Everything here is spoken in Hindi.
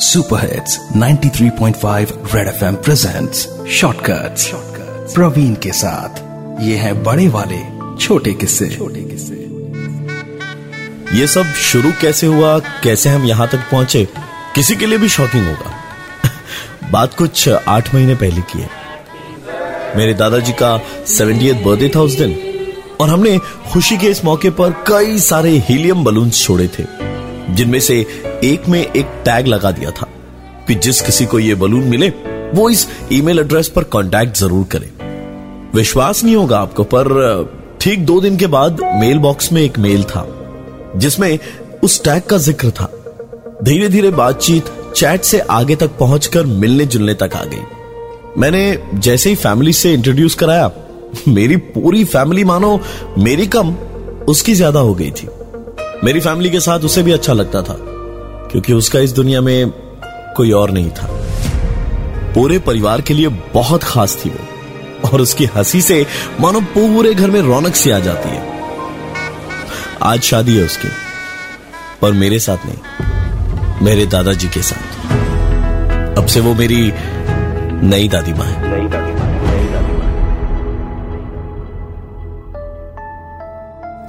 Super hits 93.5 red FM presents shortcuts Praveen के साथ, ये है बड़े वाले, छोटे किस्से। छोटे किस्से। ये सब शुरू कैसे हुआ? कैसे हम यहाँ तक पहुँचे? किसी के लिए भी शॉकिंग होगा। बात कुछ आठ महीने पहले की है। मेरे दादाजी का सेवेंटी बर्थडे था उस दिन, और हमने खुशी के इस मौके पर कई सारे हीलियम बलून्स छोड़े थे, जिनमें से एक में एक टैग लगा दिया था कि जिस किसी को ये बलून मिले, वो इस ईमेल एड्रेस पर कांटेक्ट ज़रूर करे। विश्वास नहीं होगा आपको, पर, ठीक दो दिन के बाद मेल बॉक्स में एक मेल था, जिसमें उस टैग का ज़िक्र था। धीरे धीरे बातचीत चैट से आगे तक पहुंचकर मिलने जुलने तक आ गई। मैंने जैसे ही फैमिली से इंट्रोड्यूस कराया, मेरी पूरी फैमिली मानो, मेरी कम उसकी ज़्यादा हो गई थी। मेरी फैमिली के साथ उसे भी अच्छा लगता था। क्योंकि उसका इस दुनिया में कोई और नहीं था। पूरे परिवार के लिए बहुत खास थी वो। और उसकी हँसी से मानो पूरे घर में रौनक सी आ जाती है। आज शादी है उसकी, पर मेरे साथ नहीं, मेरे दादाजी के साथ। अब से वो मेरी नई दादी माँ है। नई दादी माँ।